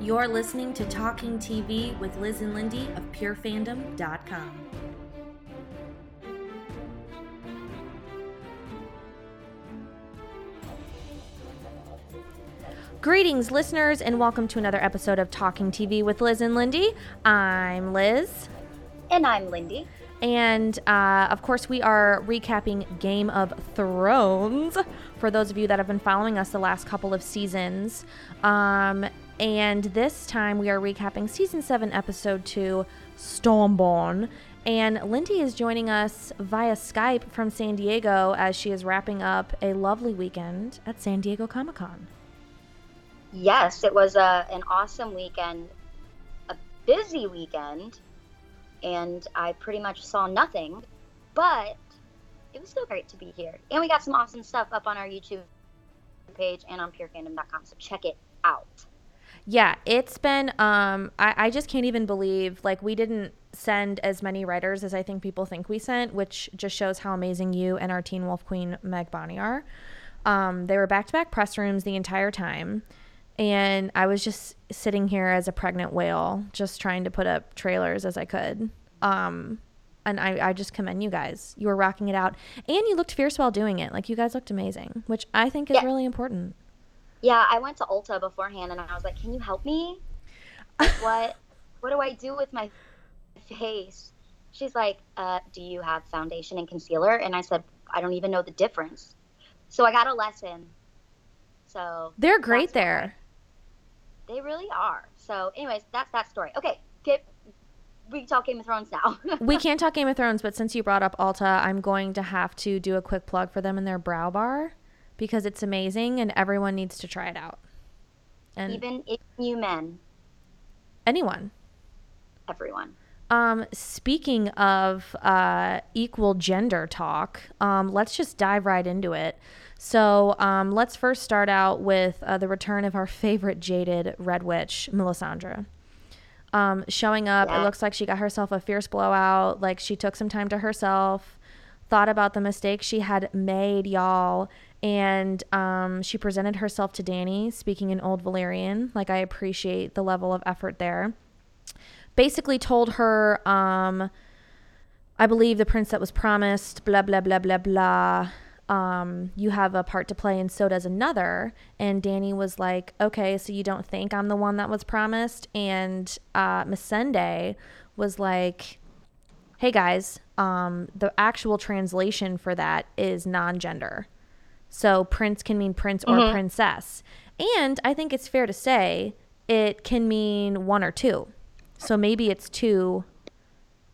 You're listening to Talking TV with Liz and Lindy of PureFandom.com. Greetings, listeners, and welcome to another episode of Talking TV with Liz and Lindy. I'm Liz. And I'm Lindy. And uh, of course, we are recapping Game of Thrones for those of you that have been following us the last couple of seasons. Um, and this time we are recapping season 7, episode 2, Stormborn. And Lindy is joining us via Skype from San Diego as she is wrapping up a lovely weekend at San Diego Comic Con. Yes, it was a, an awesome weekend, a busy weekend, and I pretty much saw nothing, but it was still great to be here. And we got some awesome stuff up on our YouTube page and on purefandom.com, so check it out. Yeah, it's been, um, I, I just can't even believe, like, we didn't send as many writers as I think people think we sent, which just shows how amazing you and our Teen Wolf Queen, Meg Bonnie, are. Um, they were back to back press rooms the entire time and I was just sitting here as a pregnant whale, just trying to put up trailers as I could. Um, and I, I just commend you guys. You were rocking it out, and you looked fierce while doing it. Like you guys looked amazing, which I think is yeah. really important. Yeah, I went to Ulta beforehand, and I was like, "Can you help me? what what do I do with my face?" She's like, uh, "Do you have foundation and concealer?" And I said, "I don't even know the difference." So I got a lesson. So they're great there. They really are. So, anyways, that's that story. Okay, get we talk Game of Thrones now. we can't talk Game of Thrones, but since you brought up Ulta, I'm going to have to do a quick plug for them in their brow bar because it's amazing and everyone needs to try it out. And even if you men. Anyone. Everyone. Um, speaking of uh, equal gender talk, um, let's just dive right into it. So um, let's first start out with uh, the return of our favorite jaded red witch, Melisandre. Um, showing up, yeah. it looks like she got herself a fierce blowout. Like she took some time to herself, thought about the mistakes she had made, y'all, and um, she presented herself to Dany, speaking in Old Valyrian. Like I appreciate the level of effort there. Basically, told her, um, I believe the prince that was promised, blah blah blah blah blah um, you have a part to play and so does another. And Dany was like, okay, so you don't think I'm the one that was promised? And uh, Missandei was like, hey guys, um, the actual translation for that is non gender. So prince can mean prince or mm-hmm. princess. And I think it's fair to say it can mean one or two. So maybe it's two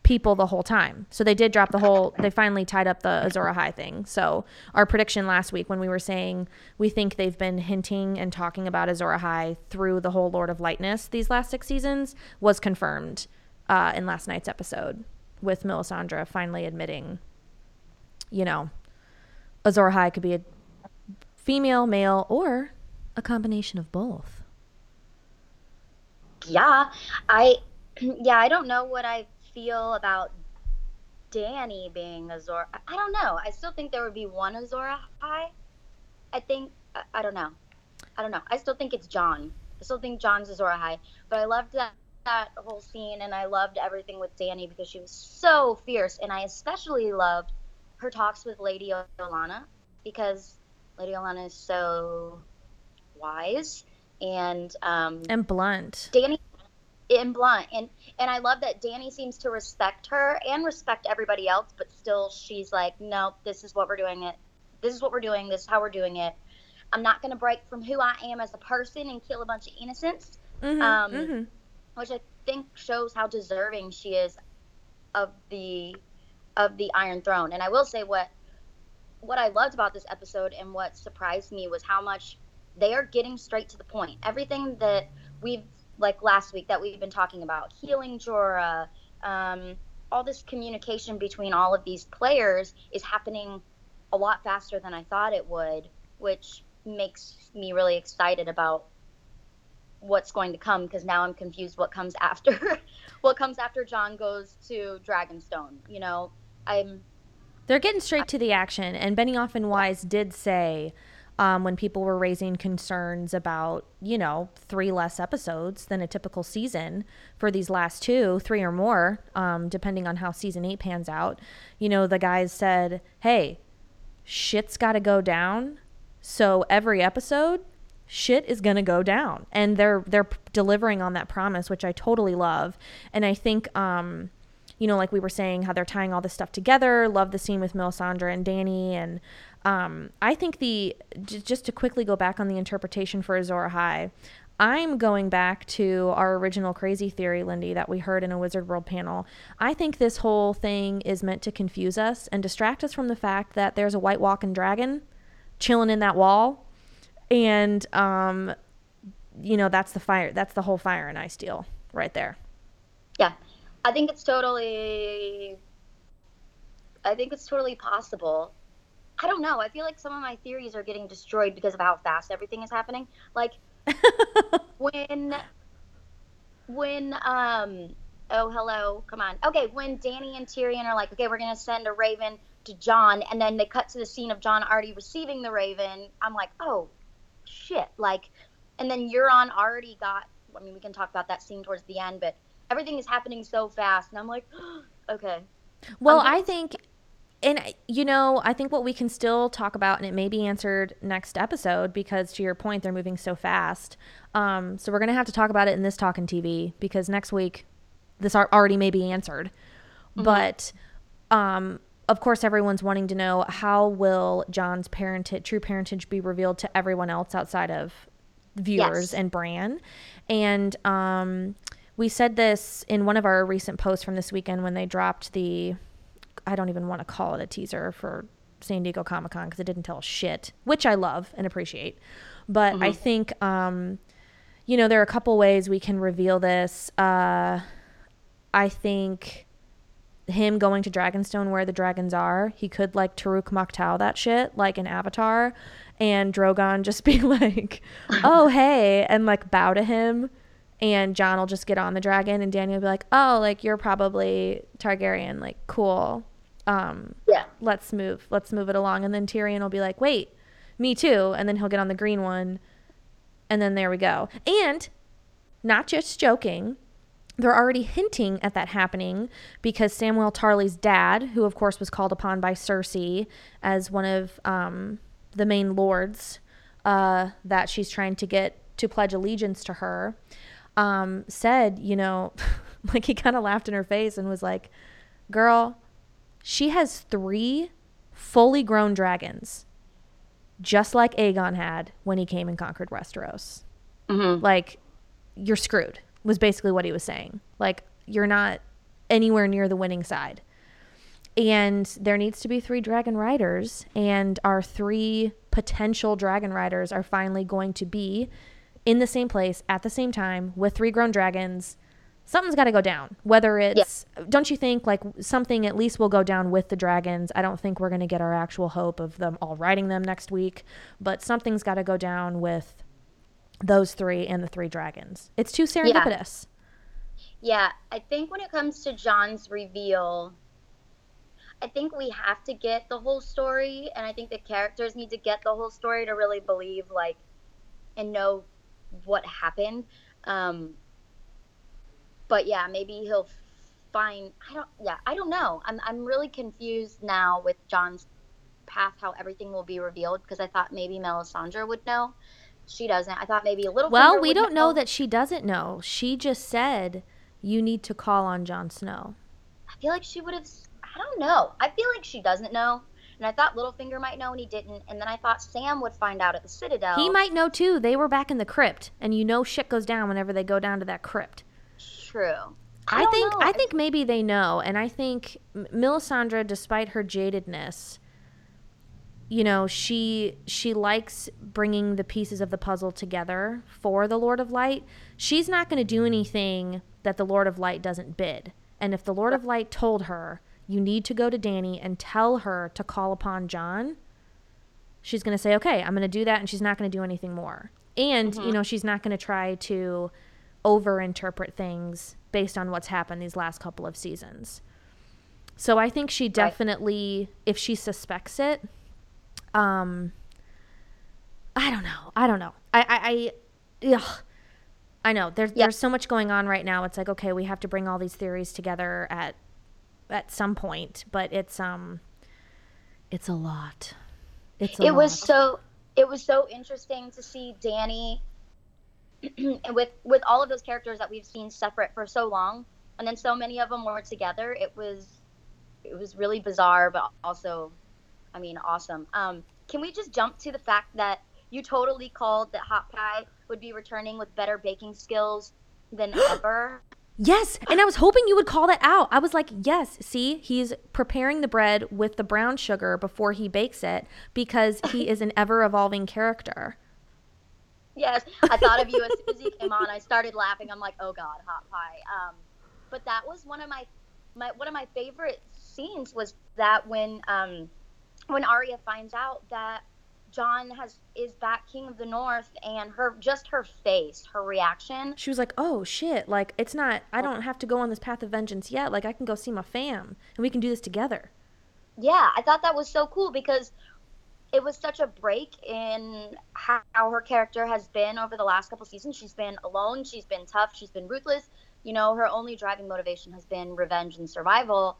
people the whole time. So they did drop the whole, they finally tied up the Azor Ahai thing. So our prediction last week when we were saying we think they've been hinting and talking about Azor Ahai through the whole Lord of Lightness these last six seasons was confirmed uh, in last night's episode with Melisandre finally admitting, you know, Azor Ahai could be a female, male, or a combination of both. Yeah, I yeah, I don't know what I feel about Dany being Azor. I don't know. I still think there would be one Azor Ahai. I think I, I, don't know. I don't know. I still think it's Jon. I still think Jon's Azor Ahai. But I loved that that whole scene, and I loved everything with Dany because she was so fierce, and I especially loved her talks with Lady Olenna because Lady Olenna is so wise and um, and blunt. Dany and blunt and and I love that danny seems to respect her and respect everybody else, but still she's like, no, this is what we're doing it. This is what we're doing. This is how we're doing it. I'm not going to break from who I am as a person and kill a bunch of innocents. Mm-hmm, um, mm-hmm. Which I think shows how deserving she is of the of the Iron Throne. And I will say what what I loved about this episode and what surprised me was how much they are getting straight to the point. Everything that we've like last week that we've been talking about healing Jorah, um, all this communication between all of these players is happening a lot faster than I thought it would, which makes me really excited about what's going to come because now I'm confused what comes after what comes after Jon goes to Dragonstone. You know, I'm They're getting straight to the action. And Benioff and Weiss did say um, when people were raising concerns about, you know, three less episodes than a typical season for these last two, three or more, um, depending on how season eight pans out. You know, the guys said, hey, shit's got to go down. So every episode, shit is going to go down and they're they're delivering on that promise which I totally love and I think um you know like we were saying how they're tying all this stuff together love the scene with Melisandre and Dany and um I think the j- just to quickly go back on the interpretation for Azor Ahai I'm going back to our original crazy theory, Lindy, that we heard in a Wizard World panel. I think this whole thing is meant to confuse us and distract us from the fact that there's a white walking dragon chilling in that wall and um, you know that's the fire. That's the whole fire and ice deal right there. Yeah, I think it's totally. I think it's totally possible. I don't know. I feel like some of my theories are getting destroyed because of how fast everything is happening. Like when when um oh hello come on okay when Dany and Tyrion are like okay we're gonna send a raven to Jon, and then they cut to the scene of Jon already receiving the raven I'm like oh shit. Like, and then Euron already got. I mean, we can talk about that scene towards the end, but everything is happening so fast, and I'm like, okay. Well, I think, and you know, I think what we can still talk about, and it may be answered next episode because, to your point, they're moving so fast. Um, so we're gonna have to talk about it in this talking TV because next week, this already may be answered. Mm-hmm. But, um, of course, everyone's wanting to know how will Jon's parentage, true parentage, be revealed to everyone else outside of viewers yes. and Bran. And um, we said this in one of our recent posts from this weekend when they dropped the, I don't even want to call it a teaser for San Diego Comic Con because it didn't tell shit, which I love and appreciate. But mm-hmm. I think, um, you know, there are a couple ways we can reveal this. Uh, I think him going to Dragonstone where the dragons are, he could like Toruk Makto that shit, like an Avatar, and Drogon just be like, "Oh hey," and like bow to him, and Jon will just get on the dragon, and Daniel will be like, "Oh, like you're probably Targaryen, like cool." Um, yeah. Let's move. Let's move it along, and then Tyrion will be like, "Wait, me too," and then he'll get on the green one, and then there we go. And not just joking they're already hinting at that happening because Samuel Tarly's dad, who of course was called upon by Cersei as one of um, the main lords uh, that she's trying to get to pledge allegiance to her, um, said, you know, like he kind of laughed in her face and was like, girl, she has three fully grown dragons, just like Aegon had when he came and conquered Westeros. Mm-hmm. Like, you're screwed was basically what he was saying. Like, you're not anywhere near the winning side. And there needs to be three dragon riders, and our three potential dragon riders are finally going to be in the same place at the same time with three grown dragons. Something's got to go down. Whether it's, yeah. don't you think, like something at least will go down with the dragons? I don't think we're going to get our actual hope of them all riding them next week, but something's got to go down with those three and the three dragons. It's too serendipitous. Yeah. yeah, I think when it comes to Jon's reveal, I think we have to get the whole story, and I think the characters need to get the whole story to really believe, like, and know what happened. Um, but yeah, maybe he'll find. I don't. Yeah, I don't know. I'm I'm really confused now with Jon's path, how everything will be revealed, because I thought maybe Melisandre would know she doesn't. I thought maybe a little. Well, we don't know. know that she doesn't know. She just said you need to call on Jon Snow. I feel like she would have. I don't know. I feel like she doesn't know. And I thought Littlefinger might know and he didn't. And then I thought Sam would find out at the Citadel. He might know too. They were back in the crypt, and you know shit goes down whenever they go down to that crypt. True. I, I think know. I think maybe they know, and I think Melisandre, despite her jadedness, you know she she likes bringing the pieces of the puzzle together for the lord of light she's not going to do anything that the lord of light doesn't bid and if the lord of light told her you need to go to Dany and tell her to call upon Jon, she's going to say okay i'm going to do that and she's not going to do anything more and mm-hmm. you know she's not going to try to over interpret things based on what's happened these last couple of seasons So I think she definitely, right. if she suspects it, um, I don't know. I don't know. I, I, I ugh. I know there's yep. there's so much going on right now. It's like okay, we have to bring all these theories together at at some point, but it's um, it's a lot. It's a it lot. was so it was so interesting to see Dany with with all of those characters that we've seen separate for so long, and then so many of them were together. It was it was really bizarre, but also, I mean, awesome. Um, can we just jump to the fact that you totally called that Hot Pie would be returning with better baking skills than ever? Yes, and I was hoping you would call that out. I was like, yes, see, he's preparing the bread with the brown sugar before he bakes it because he is an ever evolving character. Yes, I thought of you as soon as he came on. I started laughing. I'm like, oh god, hot pie. Um, but that was one of my, my one of my favorite scenes was that when um, when Arya finds out that Jon has is back king of the north and her just her face, her reaction. She was like, "Oh shit, like it's not I don't have to go on this path of vengeance yet. Like I can go see my fam and we can do this together." Yeah, I thought that was so cool because it was such a break in how her character has been over the last couple seasons. She's been alone, she's been tough, she's been ruthless. You know, her only driving motivation has been revenge and survival.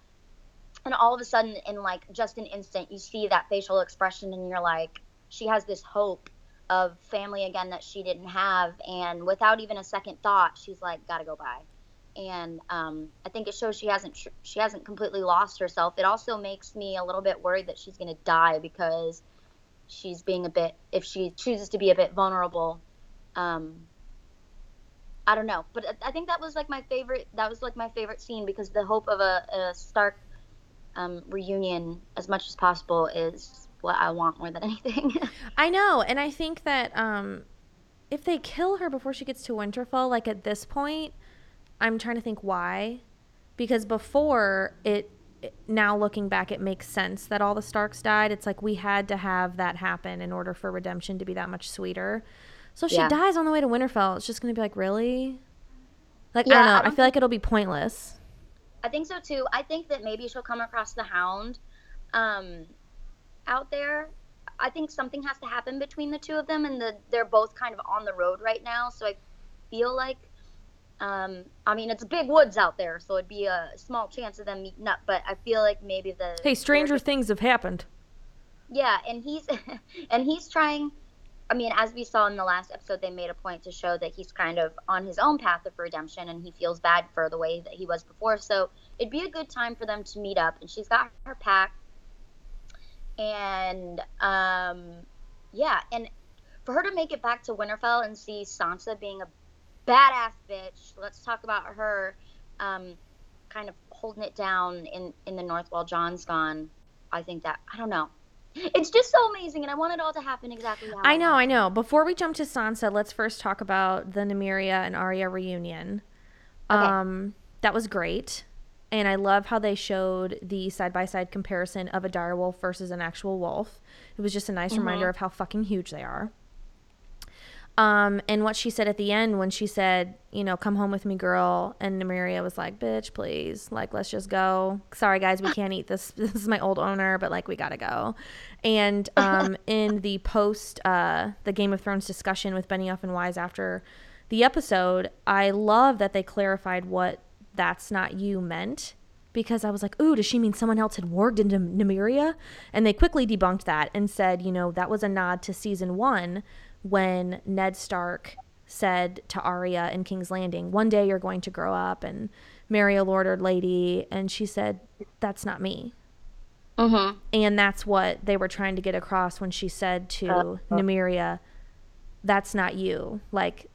And all of a sudden in like just an instant you see that facial expression and you're like she has this hope of family again that she didn't have and without even a second thought she's like gotta go by and um, i think it shows she hasn't she hasn't completely lost herself it also makes me a little bit worried that she's to die because she's being a bit if she chooses to be a bit vulnerable um, i don't know. But i think that was like my favorite that was like my favorite scene because the hope of a, a stark um, reunion as much as possible is what I want more than anything. I know, and I think that um, if they kill her before she gets to Winterfell, like at this point, I'm trying to think why, because before it, now looking back, it makes sense that all the Starks died. It's like we had to have that happen in order for redemption to be that much sweeter. So if yeah. she dies on the way to Winterfell, it's just going to be like, really? Like, yeah, I don't know. I, don't I feel like it'll be pointless. I think so too. I think that maybe she'll come across the Hound. Um, out there. I think something has to happen between the two of them, and the, they're both kind of on the road right now. So I feel like, um, I mean, it's big woods out there, so it'd be a small chance of them meeting up. But I feel like maybe the hey, stranger things have happened. Yeah, and he's and he's trying. I mean, as we saw in the last episode, they made a point to show that he's kind of on his own path of redemption, and he feels bad for the way that he was before. So it'd be a good time for them to meet up. And she's got her pack and um, yeah, and for her to make it back to Winterfell and see Sansa being a badass bitch. Let's talk about her um, kind of holding it down in in the North while Jon's gone. I think that I don't know. It's just so amazing, and I want it all to happen exactly how. I know, I know. Before we jump to Sansa, let's first talk about the Nymeria and Arya reunion. Okay. Um, that was great. And I love how they showed the side by side comparison of a dire wolf versus an actual wolf. It was just a nice mm-hmm. reminder of how fucking huge they are. Um, and what she said at the end when she said, you know, come home with me, girl. And Nymeria was like, bitch, please. Like, let's just go. Sorry, guys, we can't eat this. This is my old owner, but like, we gotta go. And um, in the post, uh, the Game of Thrones discussion with Benioff and Weiss after the episode, I love that they clarified what that's not you meant because I was like, ooh, does she mean someone else had warged into Nymeria? And they quickly debunked that and said, you know, that was a nod to season one when Ned Stark said to Arya in King's Landing, one day you're going to grow up and marry a lord or lady. And she said, that's not me. Mm-hmm. And that's what they were trying to get across when she said to uh, Nymeria, that's not you. Like,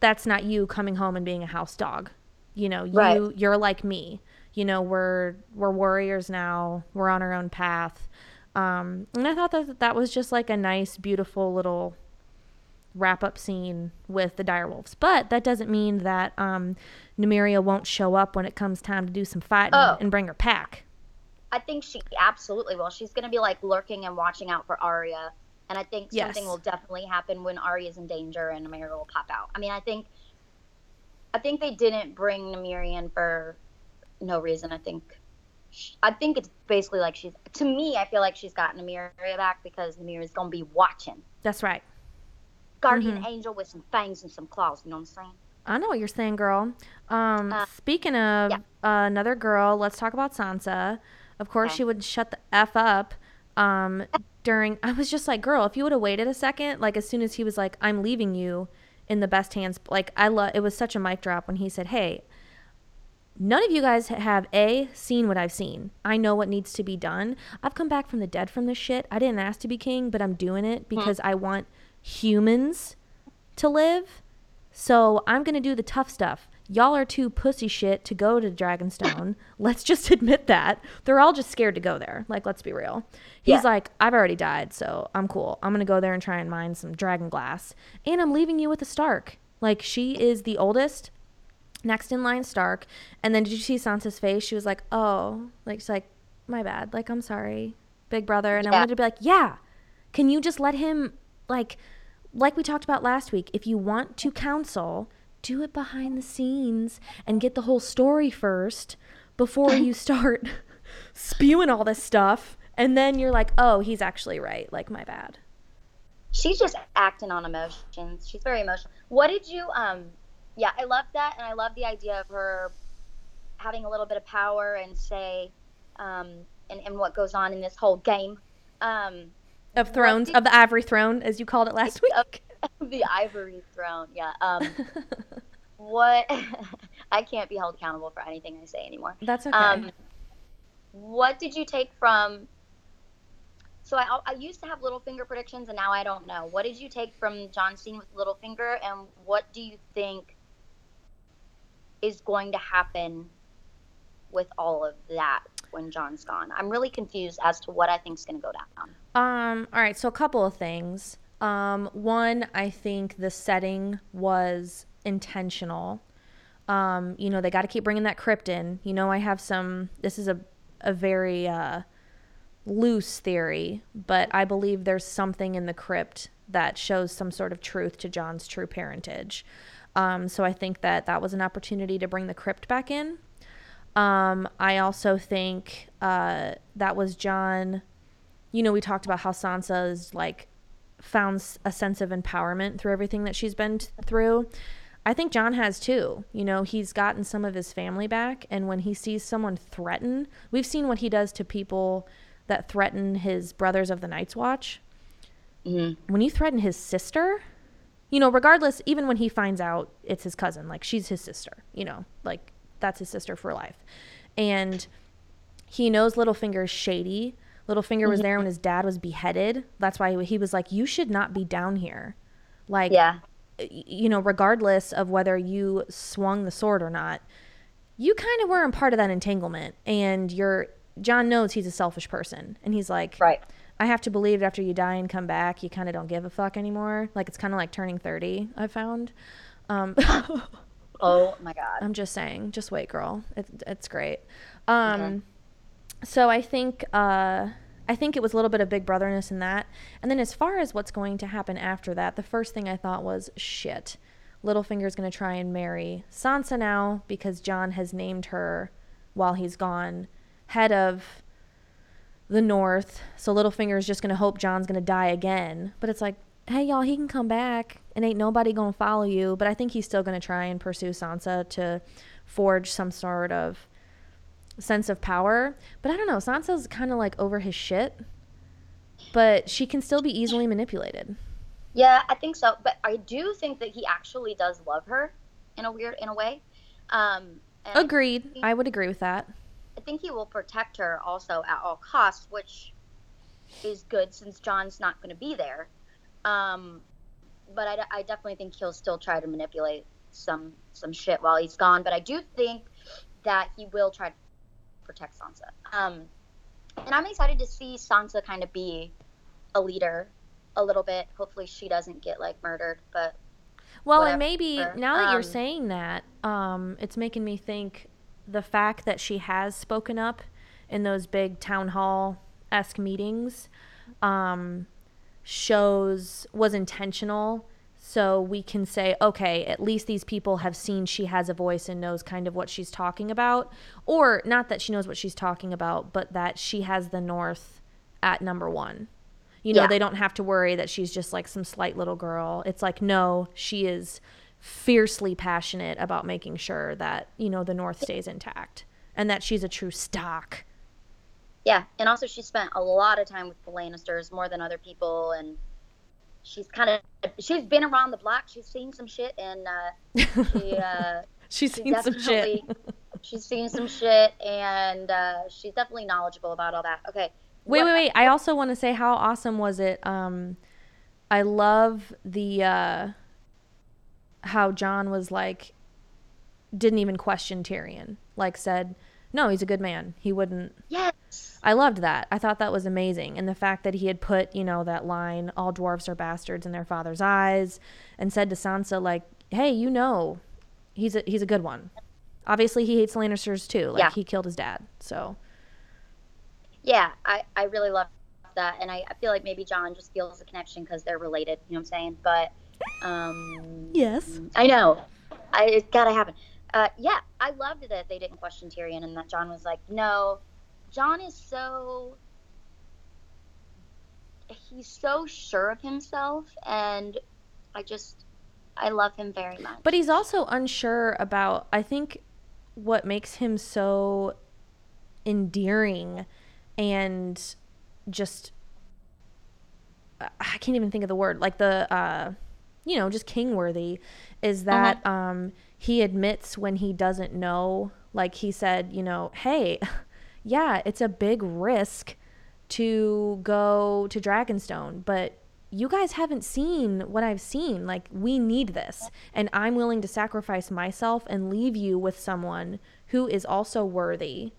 that's not you coming home and being a house dog you know you right. you're like me you know we're we're warriors now we're on our own path um, and i thought that that was just like a nice beautiful little wrap up scene with the direwolves but that doesn't mean that um Nymeria won't show up when it comes time to do some fighting oh. and bring her pack i think she absolutely will she's going to be like lurking and watching out for Arya and i think yes. something will definitely happen when Arya's in danger and Nymeria will pop out i mean i think I think they didn't bring Nymeria in for no reason. I think sh- I think it's basically like she's to me. I feel like she's gotten Nymeria back because Nymeria's gonna be watching. That's right. Guardian Mhm. angel with some fangs and some claws. You know what I'm saying? I know what you're saying, girl. Um, Uh, speaking of yeah. uh, another girl, let's talk about Sansa. Of course, Okay. she would shut the f up. Um, during I was just like, girl, if you would have waited a second, like as soon as he was like, "I'm leaving you in the best hands," like I love. It was such a mic drop when he said, "Hey, none of you guys have a seen what I've seen. I know what needs to be done. I've come back from the dead from this shit. I didn't ask to be king, but I'm doing it because I want humans to live. So I'm gonna do the tough stuff. Y'all are too pussy shit to go to Dragonstone. let's just admit that. They're all just scared to go there. Like, let's be real. He's Yeah. like, I've already died, so I'm cool. I'm gonna go there and try and mine some dragon glass. And I'm leaving you with a Stark. Like, she is the oldest, next in line Stark. And then did you see Sansa's face? She was like, oh, like she's like, my bad. Like, I'm sorry, big brother. And I wanted to be like, yeah. Can you just let him like like we talked about last week, if you want to counsel, do it behind the scenes and get the whole story first before you start spewing all this stuff. And then you're like, oh, he's actually right. Like, my bad. She's just acting on emotions. She's very emotional. What did you um? Yeah, I love that, and I love the idea of her having a little bit of power and say, um, and, and what goes on in this whole game. Um, Of thrones, did- of the ivory throne, as you called it last week. the ivory throne. Yeah. Um, what? I can't be held accountable for anything I say anymore. That's okay. Um, what did you take from? So I, I used to have Littlefinger predictions, and now I don't know. What did you take from Jon scene with Littlefinger, and what do you think is going to happen with all of that when Jon's gone? I'm really confused as to what I think is going to go down. Um, all right, so a couple of things. Um, one, I think the setting was intentional. Um, you know, they got to keep bringing that crypt in. You know, I have some. This is a a very uh, loose theory, but I believe there's something in the crypt that shows some sort of truth to Jon's true parentage. Um, so I think that that was an opportunity to bring the crypt back in. Um, I also think uh, that was Jon. You know, we talked about how Sansa's like found a sense of empowerment through everything that she's been t- through. I think Jon has too. You know, he's gotten some of his family back, and when he sees someone threaten, we've seen what he does to people that threaten his brothers of the Night's Watch. Mm-hmm. When you threaten his sister, you know, regardless, even when he finds out it's his cousin, like she's his sister, you know, like that's his sister for life. And he knows Littlefinger's shady. Littlefinger was there when his dad was beheaded. That's why he was like, You should not be down here. Like, Yeah. you know, regardless of whether you swung the sword or not, you kind of were a part of that entanglement. And you're, Jon knows he's a selfish person. And he's like, Right. I have to believe that after you die and come back, you kind of don't give a fuck anymore. Like, it's kind of like turning 30, I found. Um, Oh my God. I'm just saying, just wait, girl. It, it's great. Um, Okay. So I think uh, I think it was a little bit of big brotherness in that. And then as far as what's going to happen after that, the first thing I thought was shit. Littlefinger's going to try and marry Sansa now because Jon has named her while he's gone head of the North. So Littlefinger's just going to hope Jon's going to die again. But it's like, hey, y'all, he can come back and ain't nobody to follow you. But I think he's still to try and pursue Sansa to forge some sort of sense of power. But I don't know. Sansa's kind of like over his shit. But she can still be easily manipulated. Yeah, I think so. But I do think that he actually does love her in a weird, in a way. Um, and I Agreed. I would agree with that. I think he will protect her also at all costs, which is good since Jon's not going to be there. Um, but I, I definitely think he'll still try to manipulate some some shit while he's gone. But I do think that he will try to protect Sansa. Um, and I'm excited to see Sansa kind of be a leader a little bit. Hopefully, she doesn't get like murdered. But Well, whatever. and maybe now that you're Um, saying that, um, it's making me think the fact that she has spoken up in those big town hall esque meetings um, shows was intentional so we can say, okay, at least these people have seen she has a voice and knows kind of what she's talking about. Or not that she knows what she's talking about, but that she has the North at number one. You know, Yeah. they don't have to worry that she's just like some slight little girl. It's like, no, she is fiercely passionate about making sure that, you know, the North stays intact and that she's a true Stark. Yeah, and also she spent a lot of time with the Lannisters more than other people, and she's kind of she's been around the block. She's seen some shit, and uh, she uh, She's she seen some shit. she's seen some shit, and uh, she's definitely knowledgeable about all that. Okay, Wait, what- wait, wait. I also want to say how awesome was it? Um, I love the uh, how Jon was like didn't even question Tyrion. Like said, no, he's a good man. He wouldn't. Yes, I loved that. I thought that was amazing, and the fact that he had put you know that line, "All dwarves are bastards in their father's eyes," and said to Sansa like, "Hey, you know, he's a he's a good one." Obviously, he hates Lannisters too. Like Yeah. he killed his dad. So yeah, I I really love that, and I, I feel like maybe Jon just feels a connection because they're related. You know what I'm saying? But um, yes, I know. I it's gotta happen. Uh, yeah, I loved that they didn't question Tyrion and that Jon was like, no, Jon is so he's so sure of himself, and I just I love him very much. But he's also unsure about, I think, what makes him so endearing and just, I can't even think of the word, like the, uh, you know, just king worthy is that um, he admits when he doesn't know, like he said, you know, hey, yeah, it's a big risk to go to Dragonstone, but you guys haven't seen what I've seen. Like, we need this. And I'm willing to sacrifice myself and leave you with someone who is also worthy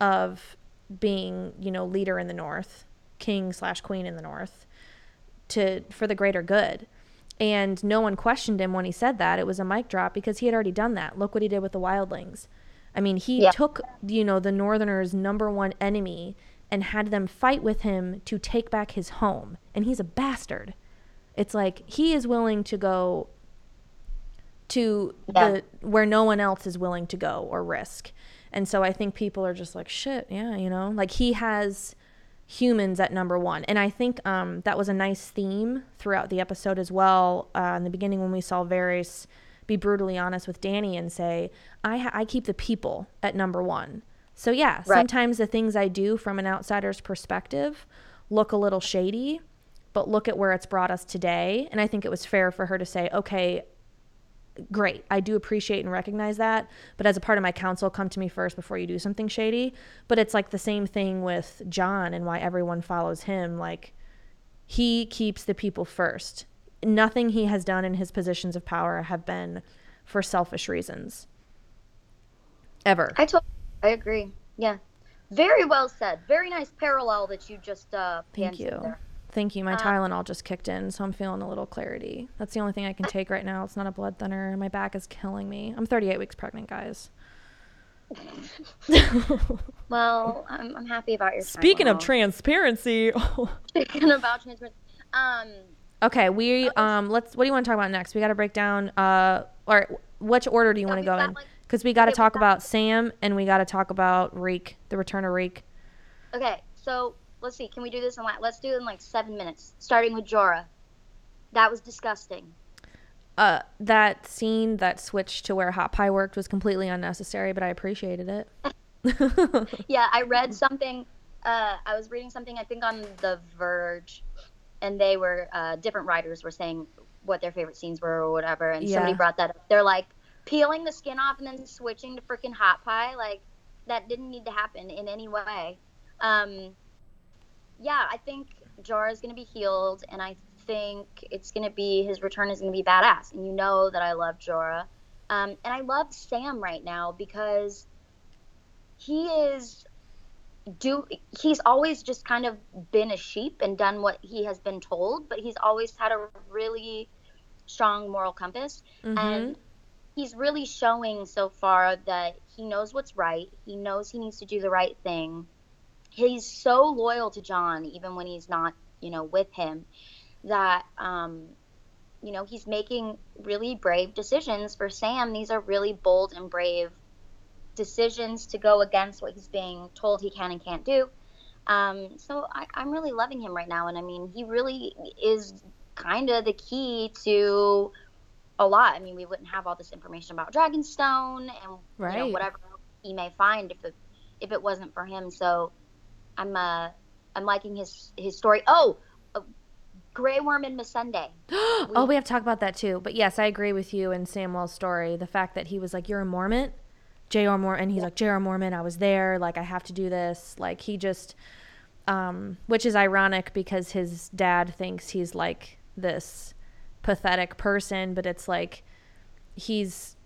of being, you know, leader in the North, king slash queen in the North, to for the greater good. And no one questioned him when he said that. It was a mic drop because he had already done that. Look what he did with the wildlings. I mean, he Yeah. took, you know, the Northerners' number one enemy and had them fight with him to take back his home. And he's a bastard. It's like he is willing to go to Yeah. the where no one else is willing to go or risk. And so I think people are just like, shit, yeah, you know, like he has humans at number one. And I think um, that was a nice theme throughout the episode as well. Uh, in the beginning, when we saw Varys be brutally honest with Dany and say, I, ha- I keep the people at number one. So, yeah, Right. sometimes the things I do from an outsider's perspective look a little shady, but look at where it's brought us today. And I think it was fair for her to say, okay, great. I do appreciate and recognize that. But as a part of my counsel, come to me first before you do something shady. But it's like the same thing with Jon and why everyone follows him. Like, he keeps the people first. Nothing he has done in his positions of power have been for selfish reasons. Ever. I told I agree. Yeah, very well said. Very nice parallel that you just uh, Thank you. there. Thank you. My Um, Tylenol just kicked in, so I'm feeling a little clarity. That's the only thing I can take right now. It's not a blood thinner. My back is killing me. I'm 38 weeks pregnant, guys. Well, I'm, I'm happy about your. Speaking of transparency, speaking about transparency, um, okay, we um let's. What do you want to talk about next? We got to break down. Uh, or which order do you So want to go got, in? like- Because we got to okay, talk about Sam and we got to talk about Reek, the return of Reek. okay, so let's see. Can we do this in like? Let's do it in like seven minutes, starting with Jorah. That was disgusting. Uh, that scene that switched to where Hot Pie worked was completely unnecessary, but I appreciated it. Yeah, I read something. Uh, I was reading something I think on The Verge, and they were uh, different writers were saying what their favorite scenes were or whatever, and somebody brought that up. They're like peeling the skin off and then switching to freaking hot pie. Like that didn't need to happen in any way. Um, yeah, I think Jorah is gonna be healed, and I think it's gonna be his return is gonna be badass. And you know that I love Jorah, um, and I love Sam right now because he is do he's always just kind of been a sheep and done what he has been told, but he's always had a really strong moral compass Mhm. and he's really showing so far that he knows what's right. He knows he needs to do the right thing. He's so loyal to Jon even when he's not, you know, with him that um you know, he's making really brave decisions for Sam. These are really bold and brave decisions to go against what he's being told he can and can't do. Um, so I, I'm really loving him right now. And I mean, he really is kind of the key to a lot. I mean, we wouldn't have all this information about Dragonstone and Right. you know, whatever he may find if it if it wasn't for him. So I'm uh I'm liking his his story. Oh, uh, Grey Worm and Missandei. oh, we have to talk about that too. But yes, I agree with you in Samuel's story. The fact that he was like, "Jorah Mormont," Jorah Mormont, and he's like, "Jorah Mormont, I was there. Like, I have to do this." Like, he just, um, which is ironic because his dad thinks he's like this pathetic person, but it's like he's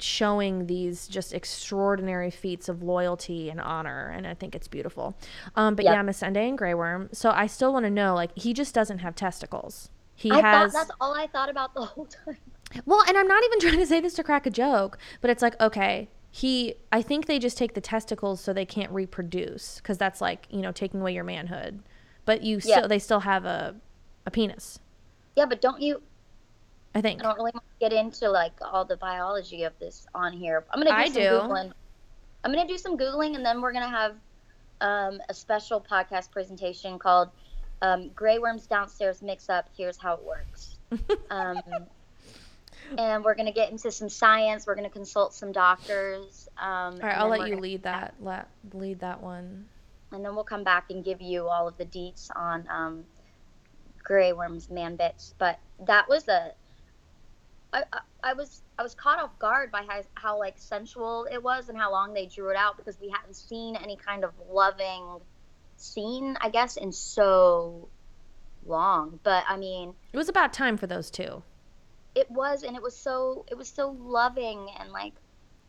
showing these just extraordinary feats of loyalty and honor and i think it's beautiful um, but Yep. yeah Missandei and grey worm so i still want to know like he just doesn't have testicles he I has thought that's all I thought about the whole time. Well and i'm not even trying to say this to crack a joke but it's like okay he i think they just take the testicles so they can't reproduce because that's like you know taking away your manhood but you Yeah. still they still have a a penis Yeah, but don't you? i think I don't really want to get into like all the biology of this on here. I'm gonna do I some do. googling. I'm gonna do some googling, and then we're gonna have um, a special podcast presentation called um, "Grey Worms Downstairs Mix Up." Here's how it works. um, and we're gonna get into some science. We're gonna consult some doctors. Um, all right i'll let you lead that let, lead that one and then we'll come back and give you all of the deets on um, Grey Worm's man bits. But that was a, I, I, I was I was caught off guard by how, how like sensual it was and how long they drew it out because we hadn't seen any kind of loving scene, I guess, in so long. But I mean, it was about time for those two it was, and it was so it was so loving and like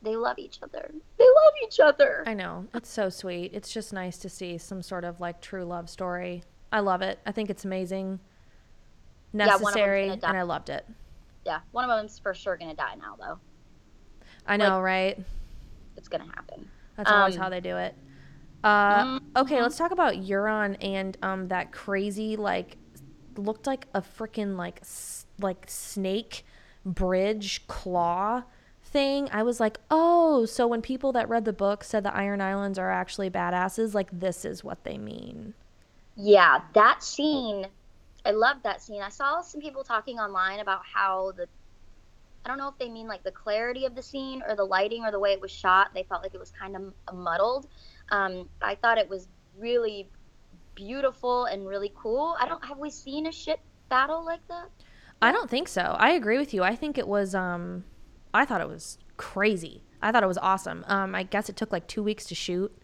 they love each other. They love each other. I know. It's so sweet. It's just nice to see some sort of like true love story. I love it. I think it's amazing. Necessary, die. and I loved it. Yeah, one of them's for sure gonna die now, though. I know, right? It's gonna happen. That's always um, how they do it. Uh, okay, mhm. let's talk about Euron and um that crazy like looked like a freaking like s- like snake bridge claw thing. I was like, "Oh, so when people that read the book said the Iron Islands are actually badasses, like this is what they mean." Yeah, that scene, I loved that scene. I saw some people talking online about how the, I don't know if they mean like the clarity of the scene or the lighting or the way it was shot. They felt like it was kind of muddled. Um, I thought it was really beautiful and really cool. I don't, have we seen a ship battle like that? I don't think so. I agree with you. I think it was um I thought it was crazy. I thought it was awesome. Um I guess it took like 2 weeks to shoot.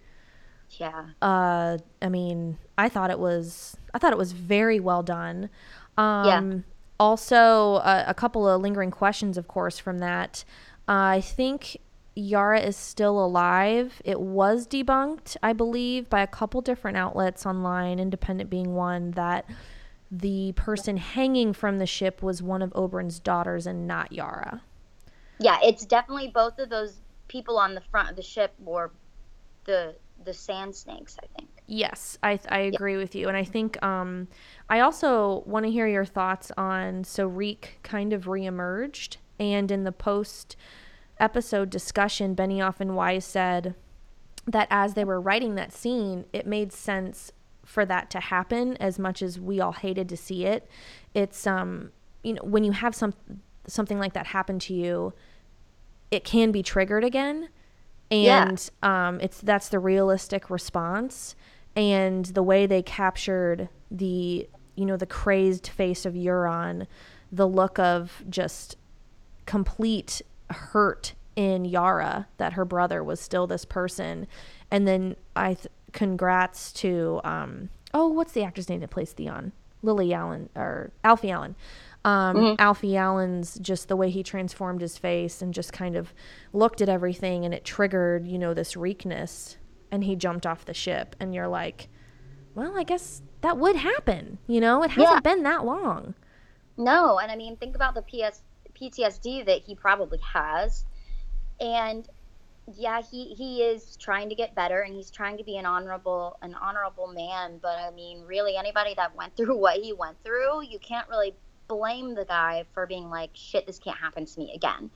Yeah. Uh I mean, I thought it was I thought it was very well done. Um also uh, a couple of lingering questions of course from that. Uh, I think Yara is still alive. It was debunked, I believe, by a couple different outlets online, Independent being one, that the person hanging from the ship was one of Oberyn's daughters and not Yara. Yeah, it's definitely both of those people on the front of the ship were the the sand snakes, I think. Yes, I I agree with you, and I think um, I also want to hear your thoughts on so Reek kind of reemerged, and in the post episode discussion, Benioff and Weiss said that as they were writing that scene, it made sense for that to happen as much as we all hated to see it. It's um you know when you have some something like that happen to you, it can be triggered again Yeah. and um, it's that's the realistic response and the way they captured the you know the crazed face of Euron the look of just complete hurt in Yara that her brother was still this person and then I th- congrats to um oh what's the actor's name that plays Theon Lily Allen or Alfie Allen um, Alfie Allen's just the way he transformed his face and just kind of looked at everything and it triggered, you know, this weakness and he jumped off the ship and you're like, well, I guess that would happen, you know? It hasn't Yeah. been that long. No, and I mean, think about the PS, PTSD that he probably has, and yeah, he he is trying to get better, and he's trying to be an honorable an honorable man. But I mean, really, anybody that went through what he went through, you can't really blame the guy for being like, shit, this can't happen to me again.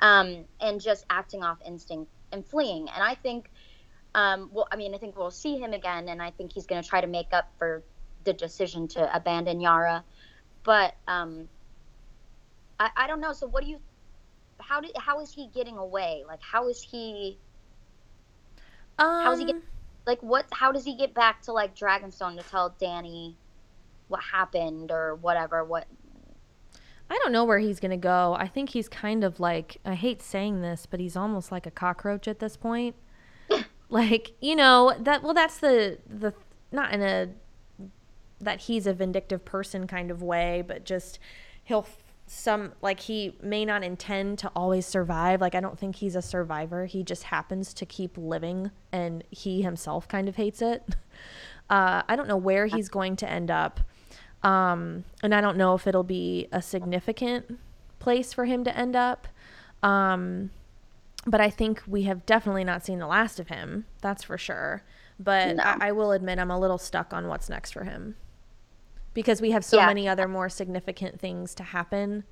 Um, and just acting off instinct and fleeing. And I think, um, well, I mean, I think we'll see him again, and I think he's going to try to make up for the decision to abandon Yara. But um, I, I don't know. So, what do you? How did? How is he getting away? Like, how is he? Um, How's he get? Like, what? How does he get back to like Dragonstone to tell Dany what happened or whatever? What? I don't know where he's going to go. I think he's kind of like, I hate saying this, but he's almost like a cockroach at this point. like, you know, that, well, that's the, the, not in a, that he's a vindictive person kind of way, but just he'll, some, like, he may not intend to always survive. Like, I don't think he's a survivor. He just happens to keep living and he himself kind of hates it. Uh, I don't know where he's going to end up. Um, and I don't know if it'll be a significant place for him to end up. Um, but I think we have definitely not seen the last of him. That's for sure. But No. I, I will admit I'm a little stuck on what's next for him because we have so Yeah. many other more significant things to happen.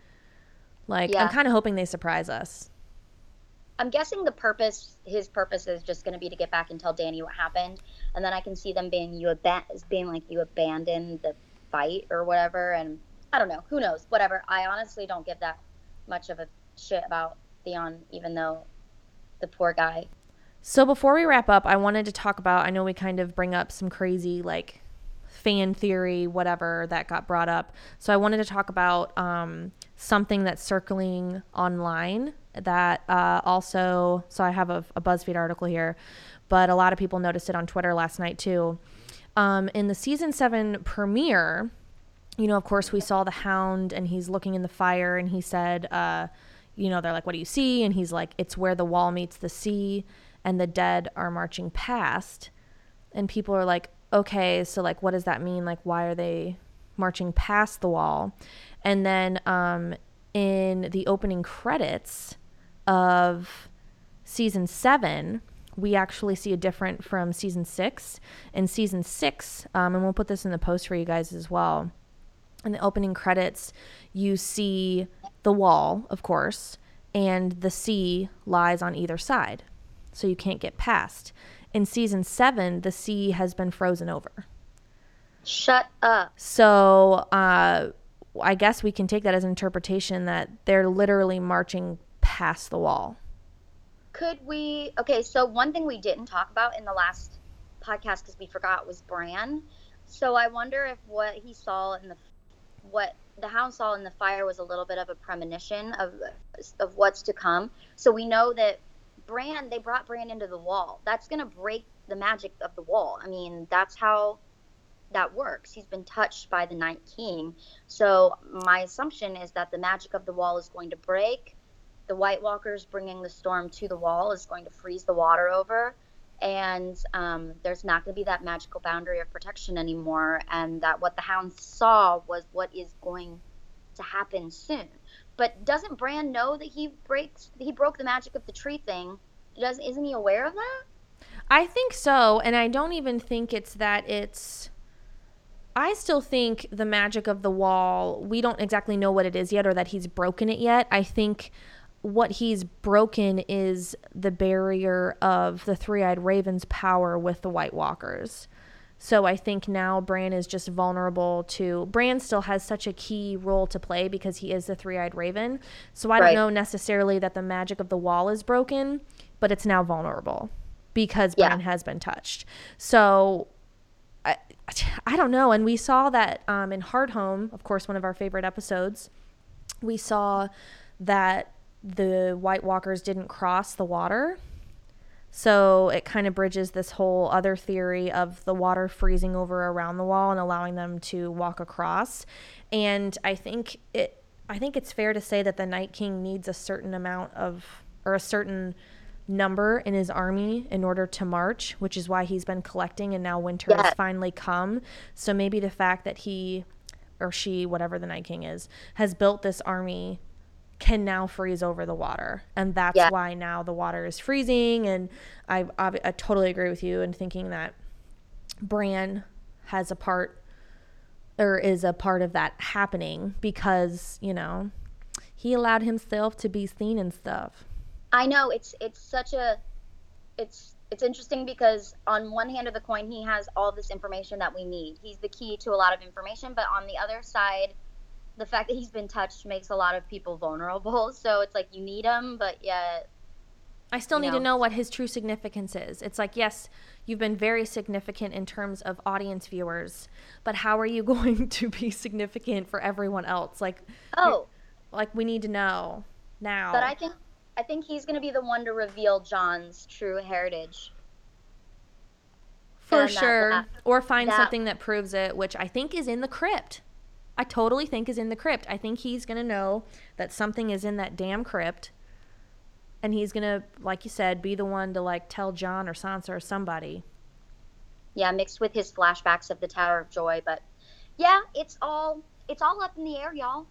Like, I'm kind of hoping they surprise us. I'm guessing the purpose, his purpose, is just going to be to get back and tell Dany what happened, and then I can see them being you aban- being like you abandoned the fight or whatever, and I don't know, who knows, whatever. I honestly don't give that much of a shit about Theon, even though the poor guy. So before we wrap up, I wanted to talk about I know we kind of bring up some crazy like fan theory whatever that got brought up. So I wanted to talk about um, something that's circling online that uh, also so I have a, a BuzzFeed article here, but a lot of people noticed it on Twitter last night too. Um, in the season 7 premiere, you know, of course, we saw the hound and he's looking in the fire and he said, uh, you know, they're like, what do you see? And he's like, it's where the wall meets the sea and the dead are marching past. And people are like, okay, so like, what does that mean? Like, why are they marching past the wall? And then um, in the opening credits of season seven, we actually see a different from season six. In season six, um, and we'll put this in the post for you guys as well. In the opening credits, you see the wall, of course, and the sea lies on either side. So you can't get past. In season seven, the sea has been frozen over. Shut up. So uh, I guess we can take that as an interpretation that they're literally marching past the wall. Could we? Okay, so one thing we didn't talk about in the last podcast because we forgot was Bran. So I wonder if what he saw in the what the hound saw in the fire was a little bit of a premonition of of what's to come. So we know that Bran they brought Bran into the wall. That's gonna break the magic of the wall. I mean, that's how that works. He's been touched by the Night King. So my assumption is that the magic of the wall is going to break. The White Walkers bringing the storm to the wall is going to freeze the water over, and um, there's not going to be that magical boundary of protection anymore. And that what the Hound saw was what is going to happen soon. But doesn't Bran know that he breaks? He broke the magic of the tree thing. Does isn't he aware of that? I think so, and I don't even think it's that it's. I still think the magic of the wall, we don't exactly know what it is yet or that he's broken it yet. I think what he's broken is the barrier of the three eyed raven's power with the White Walkers. So I think now Bran is just vulnerable to. Bran still has such a key role to play because he is the three eyed raven. So I Right. don't know necessarily that the magic of the wall is broken, but it's now vulnerable because Yeah. Bran has been touched. So I, I don't know. And we saw that um, in Hardhome, of course, one of our favorite episodes. We saw that the White Walkers didn't cross the water. So it kind of bridges this whole other theory of the water freezing over around the wall and allowing them to walk across. And I think it I think it's fair to say that the Night King needs a certain amount of or a certain number in his army in order to march, which is why he's been collecting and now winter has finally come. So maybe the fact that he or she, whatever the Night King is, has built this army can now freeze over the water. And that's Yeah. why now the water is freezing. And I, I, I totally agree with you in thinking that Bran has a part, or is a part of that happening because, you know, he allowed himself to be seen and stuff. I know it's it's such a it's it's interesting because on one hand of the coin he has all this information that we need. He's the key to a lot of information, but on the other side the fact that he's been touched makes a lot of people vulnerable. So it's like you need him, but yet I still need know. to know what his true significance is. It's like, yes, you've been very significant in terms of audience viewers, but how are you going to be significant for everyone else? Like, oh, like we need to know now. but I think I think he's going to be the one to reveal Jon's true heritage. for and that- sure, that- or find that- something that proves it, which I think is in the crypt. I totally think is in the crypt. I think he's gonna know that something is in that damn crypt, and he's gonna, like you said, be the one to like tell Jon or Sansa or somebody. Yeah, mixed with his flashbacks of the Tower of Joy, but yeah, it's all it's all up in the air, y'all.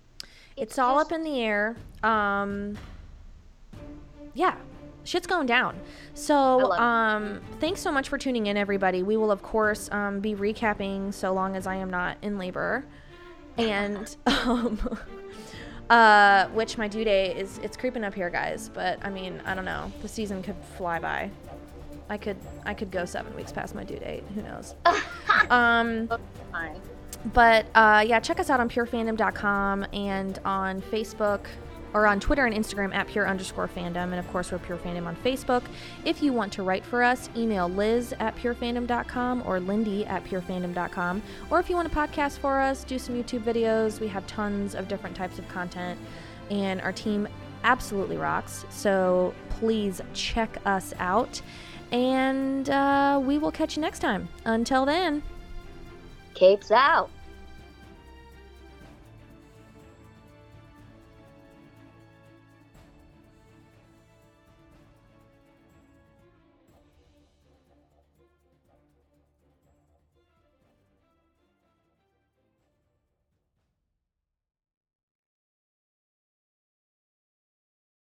It's, all up in the air. Um, yeah, shit's going down. So, um, thanks so much for tuning in, everybody. We will, of course, um, be recapping so long as I am not in labor, and um, uh, which my due date is. It's creeping up here, guys. But I mean, I don't know. The season could fly by. I could, I could go seven weeks past my due date. Who knows? um. But uh, yeah, check us out on purefandom.com and on Facebook or on Twitter and Instagram at pure underscore fandom. And of course, we're Pure Fandom on Facebook. If you want to write for us, email liz at purefandom.com or lindy at purefandom.com. Or if you want to podcast for us, do some YouTube videos. We have tons of different types of content, and our team absolutely rocks. So please check us out. And uh, we will catch you next time. Until then. Capes out.